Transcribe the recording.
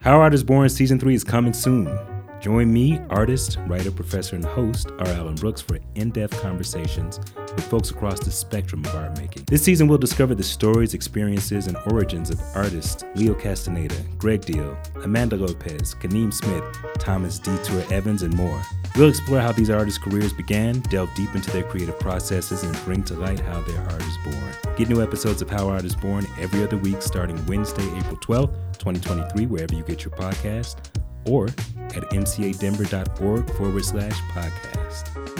How Art is Born Season 3 is coming soon. Join me, artist, writer, professor, and host, R. Alan Brooks, for in depth conversations with folks across the spectrum of art making. This season, we'll discover the stories, experiences, and origins of artists Leo Castaneda, Gregg Deal, Amanda Lopez, Kaneem Smith, Thomas Detour Evans, and more. We'll explore how these artists' careers began, delve deep into their creative processes, and bring to light how their art is born. Get new episodes of How Art is Born every other week starting Wednesday, April 12th, 2023, wherever you get your podcast, or at mcadenver.org forward slash podcast.